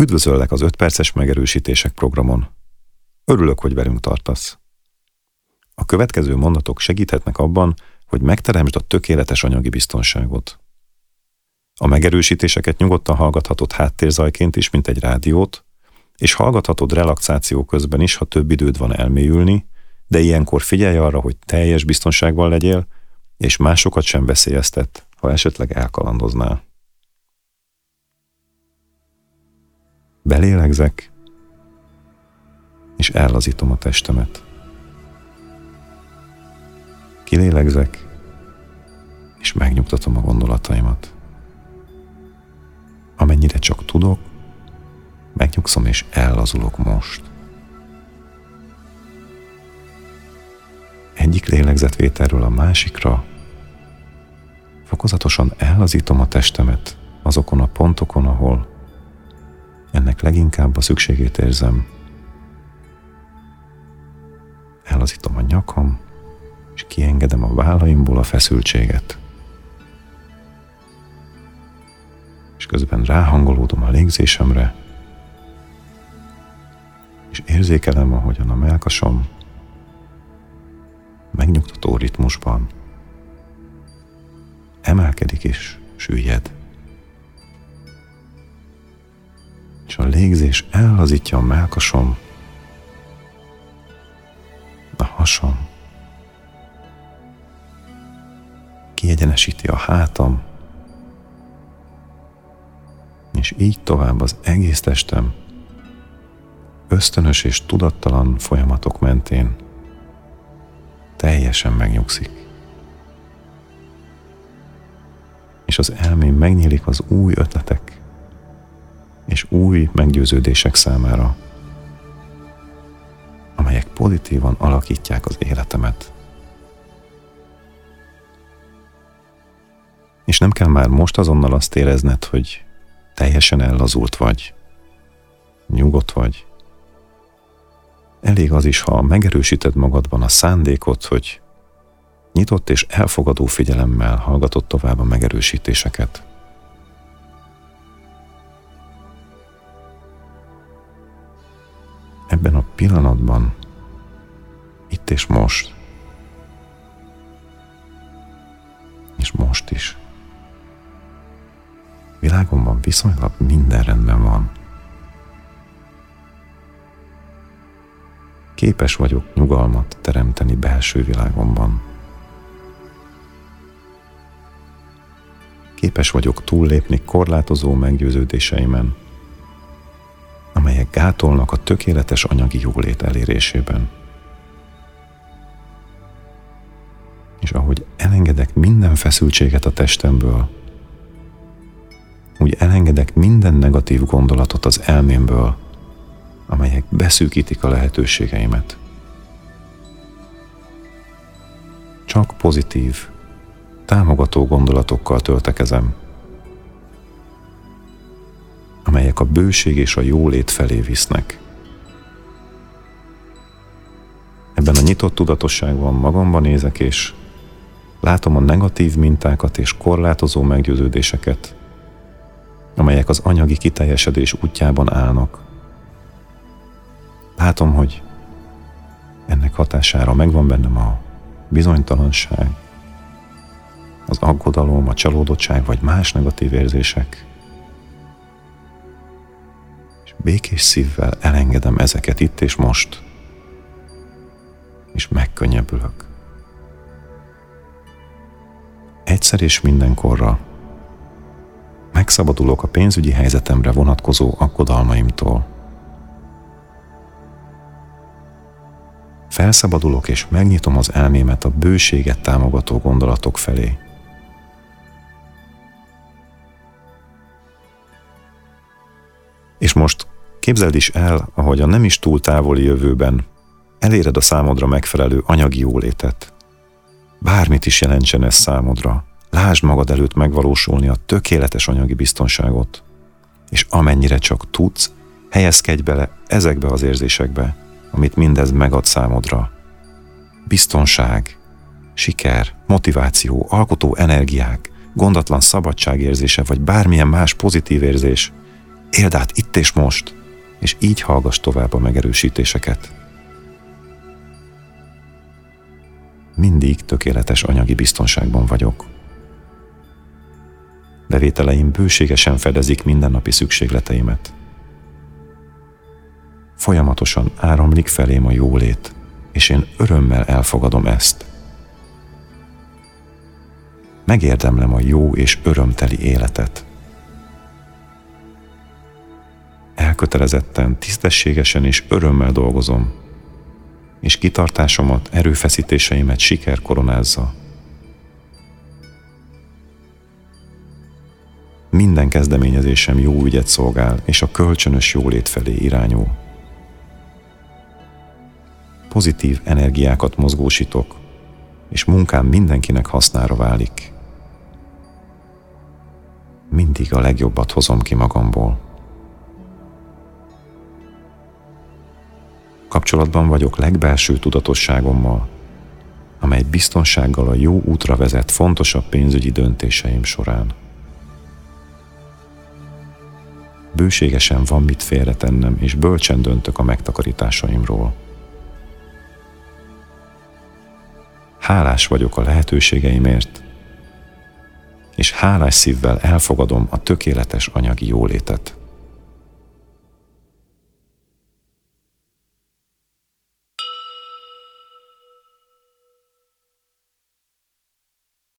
Üdvözöllek az 5 perces megerősítések programon. Örülök, hogy velünk tartasz. A következő mondatok segíthetnek abban, hogy megteremtsd a tökéletes anyagi biztonságot. A megerősítéseket nyugodtan hallgathatod háttérzajként is, mint egy rádiót, és hallgathatod relaxáció közben is, ha több időd van elmélyülni, de ilyenkor figyelj arra, hogy teljes biztonságban legyél, és másokat sem veszélyeztet, ha esetleg elkalandoznál. Belélegzek, és ellazítom a testemet. Kilélegzek, és megnyugtatom a gondolataimat. Amennyire csak tudok, megnyugszom és ellazulok most. Egyik lélegzetvételről a másikra fokozatosan ellazítom a testemet azokon a pontokon, ahol ennek leginkább a szükségét érzem. Ellazítom a nyakam, és kiengedem a vállaimból a feszültséget. És közben ráhangolódom a légzésemre, és érzékelem, ahogyan a melkasom megnyugtató ritmusban emelkedik és süllyed. Légzés ellazítja a melkasom, a hasam, kiegyenesíti a hátam, és így tovább az egész testem. Ösztönös és tudattalan folyamatok mentén. Teljesen megnyugszik. És az elmém megnyílik az új ötletek és új meggyőződések számára, amelyek pozitívan alakítják az életemet. És nem kell már most azonnal azt érezned, hogy teljesen ellazult vagy, nyugodt vagy. Elég az is, ha megerősíted magadban a szándékot, hogy nyitott és elfogadó figyelemmel hallgatod tovább a megerősítéseket. Ebben a pillanatban, itt és most, és most is. Világomban viszonylag minden rendben van. Képes vagyok nyugalmat teremteni belső világomban. Képes vagyok túllépni korlátozó meggyőződéseimen, gátolnak a tökéletes anyagi jólét elérésében. És ahogy elengedek minden feszültséget a testemből, úgy elengedek minden negatív gondolatot az elmémből, amelyek beszűkítik a lehetőségeimet. Csak pozitív, támogató gondolatokkal töltekezem, amelyek a bőség és a jólét felé visznek. Ebben a nyitott tudatosságban magamban nézek, és látom a negatív mintákat és korlátozó meggyőződéseket, amelyek az anyagi kiteljesedés útjában állnak. Látom, hogy ennek hatására megvan bennem a bizonytalanság, az aggodalom, a csalódottság vagy más negatív érzések. És békés szívvel elengedem ezeket itt és most, és megkönnyebbülök. Egyszer és mindenkorra megszabadulok a pénzügyi helyzetemre vonatkozó aggodalmaimtól. Felszabadulok és megnyitom az elmémet a bőséget támogató gondolatok felé. És most képzeld is el, ahogy a nem is túl távoli jövőben eléred a számodra megfelelő anyagi jólétet. Bármit is jelentsen ez számodra, lásd magad előtt megvalósulni a tökéletes anyagi biztonságot, és amennyire csak tudsz, helyezkedj bele ezekbe az érzésekbe, amit mindez megad számodra. Biztonság, siker, motiváció, alkotó energiák, gondatlan szabadságérzése vagy bármilyen más pozitív érzés Éld át itt és most, és így hallgass tovább a megerősítéseket. Mindig tökéletes anyagi biztonságban vagyok. Bevételeim bőségesen fedezik mindennapi szükségleteimet. Folyamatosan áramlik felém a jólét, és én örömmel elfogadom ezt. Megérdemlem a jó és örömteli életet. Elkötelezetten, tisztességesen és örömmel dolgozom, és kitartásomat, erőfeszítéseimet siker koronázza. Minden kezdeményezésem jó ügyet szolgál, és a kölcsönös jólét felé irányul. Pozitív energiákat mozgósítok, és munkám mindenkinek hasznára válik. Mindig a legjobbat hozom ki magamból. Kapcsolatban vagyok legbelső tudatosságommal, amely biztonsággal a jó útra vezet fontosabb pénzügyi döntéseim során. Bőségesen van mit félretennem, és bölcsen döntök a megtakarításaimról. Hálás vagyok a lehetőségeimért, és hálás szívvel elfogadom a tökéletes anyagi jólétet.